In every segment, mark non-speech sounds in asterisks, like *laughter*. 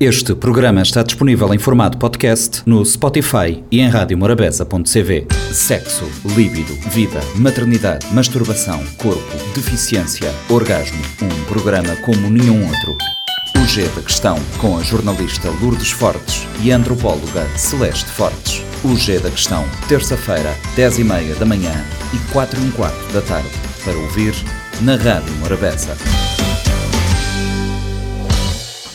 Este programa está disponível em formato podcast no Spotify e em radiomorabeza.cv. Sexo, líbido, vida, maternidade, masturbação, corpo, deficiência, orgasmo. Um programa como nenhum outro. O G da Questão, com a jornalista Lourdes Fortes e a antropóloga Celeste Fortes. O G da Questão, terça-feira, 10h30 da manhã e 4 h quarto da tarde. Para ouvir na Rádio Morabeza.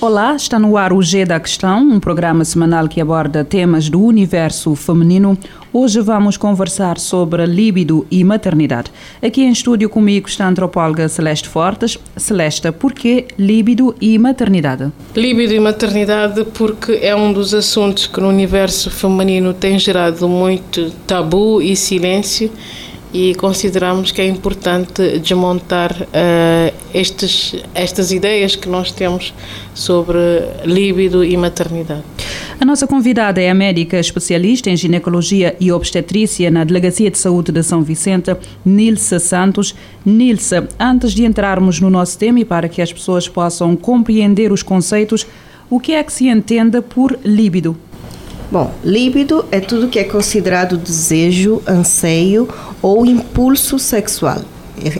Olá, está no ar o G da Questão, um programa semanal que aborda temas do universo feminino. Hoje vamos conversar sobre líbido e maternidade. Aqui em estúdio comigo está a antropóloga Celeste Fortes. Celeste, por que líbido e maternidade? Líbido e maternidade porque é um dos assuntos que no universo feminino tem gerado muito tabu e silêncio e consideramos que é importante desmontar uh, estes, estas ideias que nós temos sobre líbido e maternidade. A nossa convidada é a médica especialista em ginecologia e obstetrícia na Delegacia de Saúde de São Vicente, Nilsa Santos. Nilsa, antes de entrarmos no nosso tema e para que as pessoas possam compreender os conceitos, o que é que se entenda por líbido? Bom, líbido é tudo que é considerado desejo, anseio ou impulso sexual.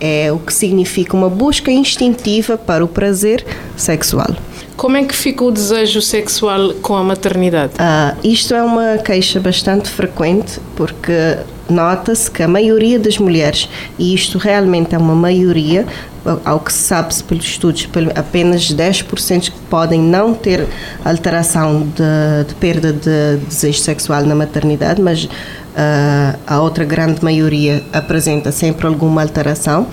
É, é o que significa uma busca instintiva para o prazer sexual. Como é que fica o desejo sexual com a maternidade? Ah, isto é uma queixa bastante frequente porque nota-se que a maioria das mulheres, e isto realmente é uma maioria, ao que se sabe pelos estudos, apenas 10% podem não ter alteração de, de, perda de desejo sexual na maternidade, mas uh, a outra grande maioria apresenta sempre alguma alteração.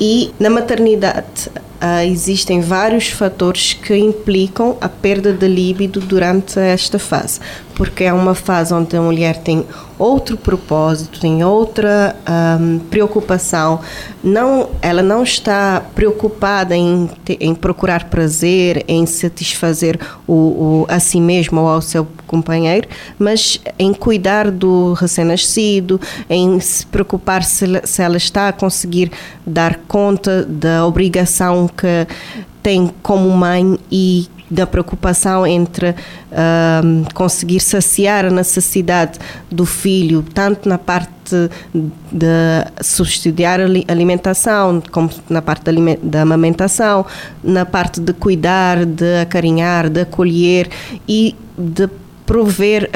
E na maternidade uh, existem vários fatores que implicam a perda de líbido durante esta fase, porque é uma fase onde a mulher tem outro propósito, tem outra um, preocupação, não, ela não está preocupada em, em procurar prazer, em satisfazer o, o, a si mesma ou ao seu companheiro, mas em cuidar do recém-nascido, em se preocupar se, se ela está a conseguir dar conta da obrigação que tem como mãe e da preocupação entre uh, conseguir saciar a necessidade do filho, tanto na parte de subsidiar a alimentação, como na parte da amamentação, na parte de cuidar, de acarinhar, de acolher e de prover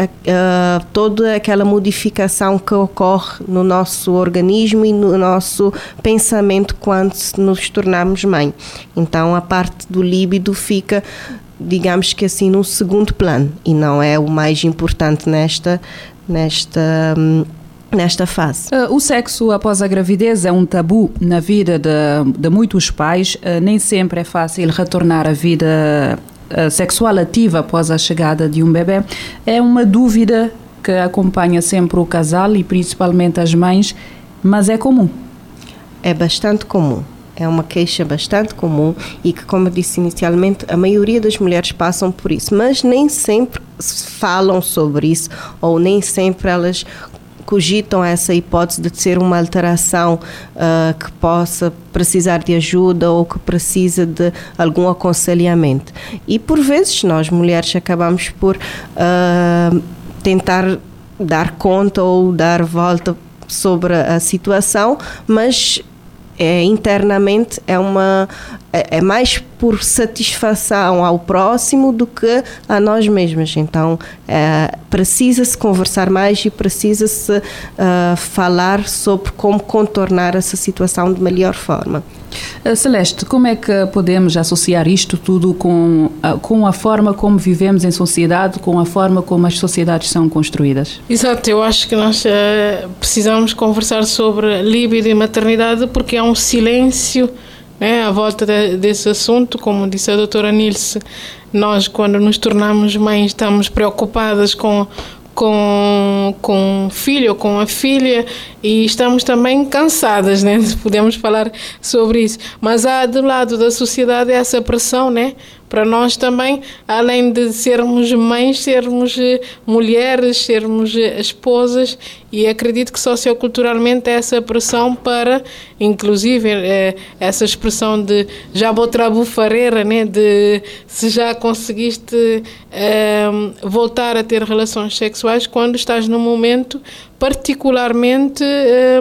toda aquela modificação que ocorre no nosso organismo e no nosso pensamento quando nos tornamos mãe. Então a parte do líbido fica digamos que assim num segundo plano e não é o mais importante nesta nesta hum, nesta fase. Uh, o sexo após a gravidez é um tabu na vida de, de muitos pais. Uh, nem sempre é fácil retornar à vida sexual ativa após a chegada de um bebê é uma dúvida que acompanha sempre o casal e principalmente as mães, mas é comum. É bastante comum. É uma queixa bastante comum e que, como eu disse inicialmente, a maioria das mulheres passam por isso, mas nem sempre falam sobre isso ou nem sempre elas cogitam essa hipótese de ser uma alteração uh, que possa precisar de ajuda ou que precisa de algum aconselhamento. E por vezes nós mulheres acabamos por uh, tentar dar conta ou dar volta sobre a situação, mas é, internamente é uma é, é, mais por satisfação ao próximo do que a nós mesmas. Então é, precisa-se conversar mais e precisa-se uh, falar sobre como contornar essa situação de melhor forma. Uh, Celeste, como é que podemos associar isto tudo com, uh, com a forma como vivemos em sociedade, com a forma como as sociedades são construídas? Exato, eu acho que nós uh, precisamos conversar sobre líbido e maternidade porque há um silêncio né, à volta de, desse assunto, como disse a doutora Nilce, nós quando nos tornamos mães estamos preocupadas com com, com o filho ou com a filha e estamos também cansadas, né? *laughs* Podemos falar sobre isso. Mas há do lado da sociedade essa pressão, né? Para nós também, além de sermos mães, sermos eh, mulheres, sermos eh, esposas e acredito que socioculturalmente essa pressão para, inclusive, é, essa expressão de já vou trabufareira, né, de se já conseguiste voltar a ter relações sexuais quando estás num momento particularmente é,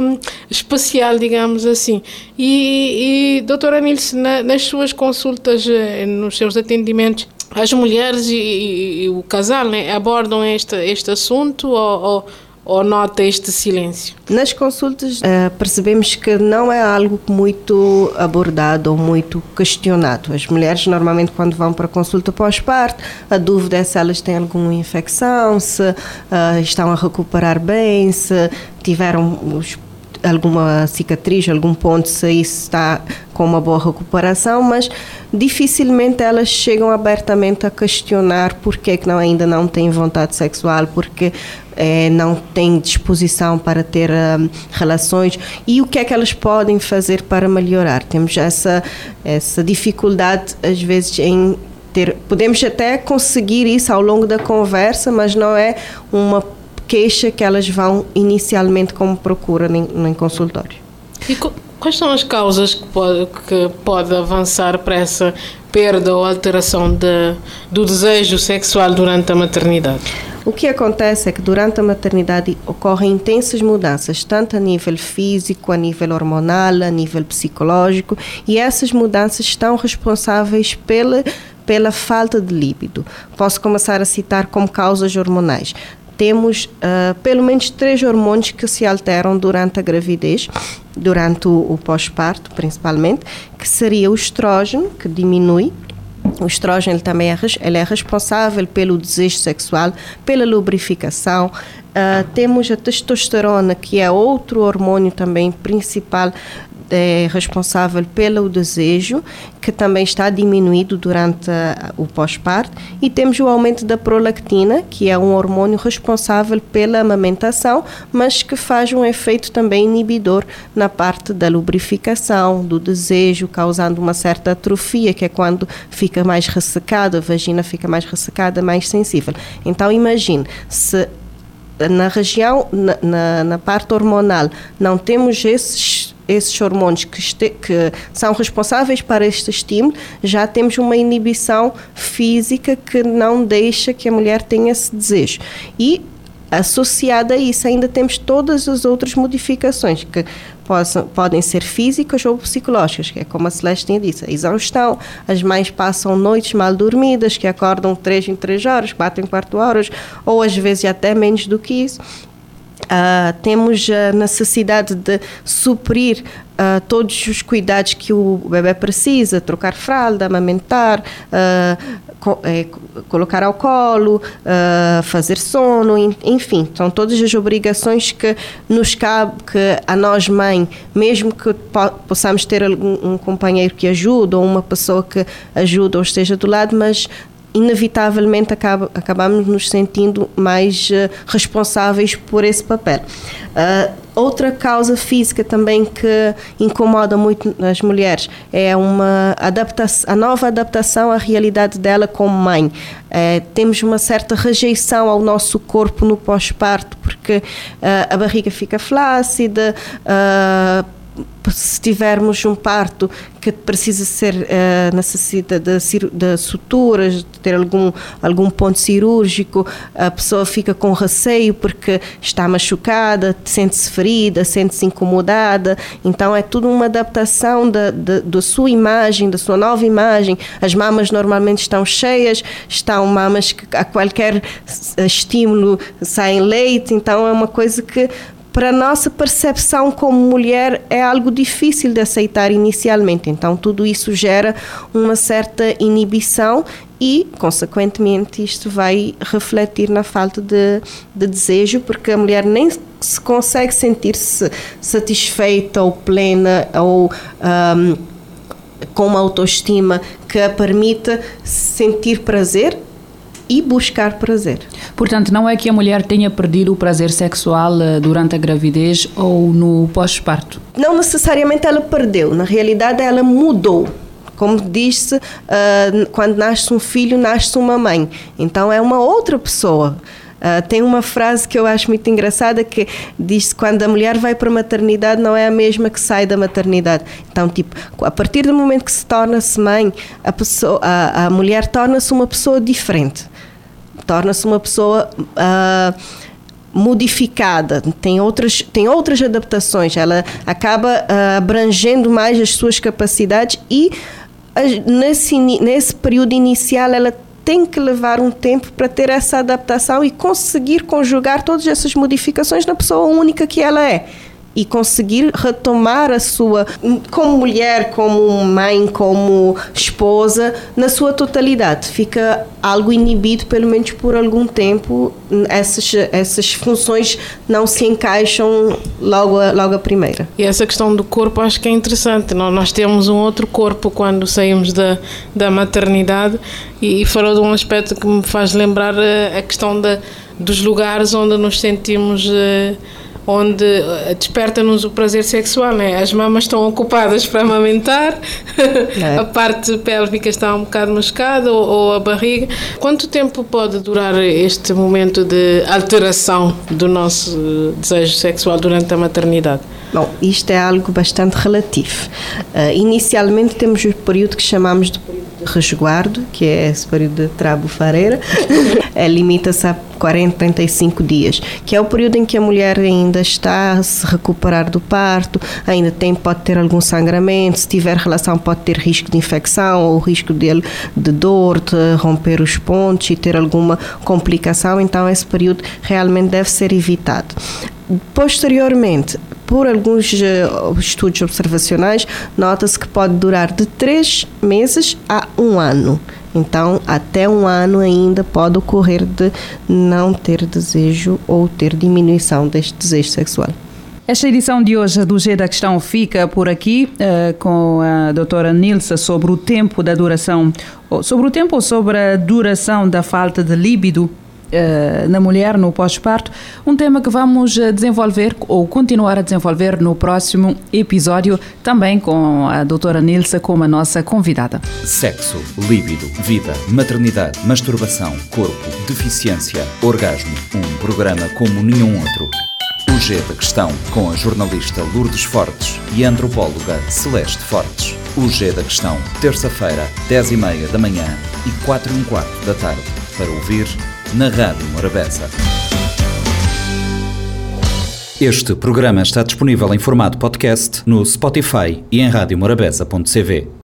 especial, digamos assim. E, e doutora Nilce, na, nas suas consultas, nos seus atendimentos, as mulheres e, e, e o casal né, abordam este, este assunto ou, ou ou nota este silêncio? Nas consultas uh, percebemos que não é algo muito abordado ou muito questionado. As mulheres normalmente quando vão para a consulta pós-parto, a dúvida é se elas têm alguma infecção, se uh, estão a recuperar bem, se tiveram os alguma cicatriz, algum ponto, se isso está com uma boa recuperação, mas dificilmente elas chegam abertamente a questionar porque é que não, ainda não têm vontade sexual, porque é, não têm disposição para ter um, relações e o que é que elas podem fazer para melhorar. Temos essa, essa dificuldade, às vezes, em ter. Podemos até conseguir isso ao longo da conversa, mas não é uma queixa que elas vão inicialmente como procura em, em consultório. E quais são as causas que pode, que pode avançar para essa perda ou alteração de, do desejo sexual durante a maternidade? O que acontece é que durante a maternidade ocorrem intensas mudanças, tanto a nível físico, a nível hormonal, a nível psicológico, e essas mudanças estão responsáveis pela pela falta de líbido. Posso começar a citar como causas hormonais temos uh, pelo menos três hormônios que se alteram durante a gravidez, durante o, o pós-parto principalmente, que seria o estrógeno, que diminui, o estrógeno ele também é, ele é responsável pelo desejo sexual, pela lubrificação. Uh, temos a testosterona, que é outro hormônio também principal é responsável pelo desejo, que também está diminuído durante o pós-parto, e temos o aumento da prolactina, que é um hormônio responsável pela amamentação, mas que faz um efeito também inibidor na parte da lubrificação, do desejo, causando uma certa atrofia, que é quando fica mais ressecada, a vagina fica mais ressecada, mais sensível. Então imagine, se na região, na, na, na parte hormonal, não temos esses esses hormônios que, este, que, são responsáveis para este estímulo, já temos uma inibição física que não deixa que a mulher tenha esse desejo. E associada a isso ainda temos todas as outras modificações que possam, podem ser físicas ou psicológicas, que é como a Celeste tinha dito, a exaustão, as mães passam noites mal dormidas, que acordam 3 em 3 horas, 4 em 4 horas, ou às vezes até menos do que isso. Uh, temos a necessidade de suprir uh, todos os cuidados que o bebê precisa, trocar fralda, amamentar, uh, co é, colocar ao colo, fazer sono, enfim, são todas as obrigações que nos cabe, que a nós mãe, mesmo que po possamos ter um, um companheiro que ajude ou uma pessoa que ajuda ou esteja do lado, mas inevitavelmente acaba, acabamos nos sentindo mais uh, responsáveis por esse papel. Uh, outra causa física também que incomoda muito as mulheres é uma adaptação, a nova adaptação à realidade dela como mãe. Uh, temos uma certa rejeição ao nosso corpo no pós-parto, porque a barriga fica flácida, se tivermos um parto que precisa ser uh, necessita de, de suturas, de ter algum algum ponto cirúrgico, a pessoa fica com receio porque está machucada, sente-se ferida, sente-se incomodada. Então é tudo uma adaptação da, da, da sua imagem, da sua nova imagem. As mamas normalmente estão cheias, estão mamas que a qualquer estímulo saem leite. Então é uma coisa que para nossa percepção como mulher é algo difícil de aceitar inicialmente. Então, tudo isso gera uma certa inibição e, consequentemente, isto vai refletir na falta de, de desejo, porque a mulher nem se consegue sentir-se satisfeita ou plena ou. Um, com uma autoestima que a permita sentir prazer e buscar prazer. Portanto, não é que a mulher tenha perdido o prazer sexual eh, durante a gravidez ou no pós-parto? Não necessariamente ela perdeu, na realidade ela mudou Como disse, uh, quando nasce um filho, nasce uma mãe. Então é uma outra pessoa. Uh, tem uma frase que eu acho muito engraçada que diz quando a mulher vai para a maternidade não é a mesma que sai da maternidade. Então, tipo, a partir do momento que se torna-se mãe, a, pessoa, a, a mulher torna-se uma pessoa diferente. Torna-se uma pessoa. Uh, modificada, tem outras, tem outras adaptações, ela acaba uh, abrangendo mais as suas capacidades e nesse, nesse período inicial ela tem que levar um tempo para ter essa adaptação e conseguir conjugar todas essas modificações na pessoa única que ela é e conseguir retomar a sua, como mulher, como mãe, como esposa, na sua totalidade. Fica algo inibido, pelo menos por algum tempo, essas, essas funções não se encaixam logo a, logo a primeira. E essa questão do corpo acho que é interessante. Nós temos um outro corpo quando saímos da, da maternidade e, e falou de um aspecto que me faz lembrar a, eh, a questão da, dos lugares onde nos sentimos. Uh, onde eh, desperta-nos o prazer sexual, né? As mamas estão ocupadas para amamentar, é. *laughs* a parte pélvica está um bocado machucada ou, ou, a barriga. Quanto tempo pode durar este momento de alteração do nosso eh, desejo sexual durante a maternidade? Bom, isto é algo bastante relativo. Uh, inicialmente temos o período que chamamos de resguardo, que é esse período de trabo-fareira, é, *laughs* limita-se a 40, 35 dias, que é o período em que a mulher ainda está a se recuperar do parto, ainda tem, pode ter algum sangramento, se tiver relação pode ter risco de infecção ou risco de, de dor, de romper os pontos e ter alguma complicação, então esse período realmente deve ser evitado. Posteriormente, por alguns uh, estudos observacionais, nota-se que pode durar de três meses a um ano. Então, até um ano ainda pode ocorrer de não ter desejo ou ter diminuição deste desejo sexual. Esta edição de hoje do G da Questão fica por aqui uh, com a doutora Nilsa sobre o tempo da duração, sobre o tempo ou sobre a duração da falta de líbido na mulher no pós-parto, um tema que vamos eh, desenvolver ou continuar a desenvolver no próximo episódio, também com a doutora Nilsa como a nossa convidada. Sexo, líbido, vida, maternidade, masturbação, corpo, deficiência, orgasmo, um programa como nenhum outro. O G da Questão, com a jornalista Lourdes Fortes e a antropóloga Celeste Fortes. O G da Questão, terça-feira, 10h30 da manhã e 4 h 15 da tarde. Para ouvir na Rádio Morabeza. Este programa está disponível em formato podcast no Spotify e em radiomorabeza.cv.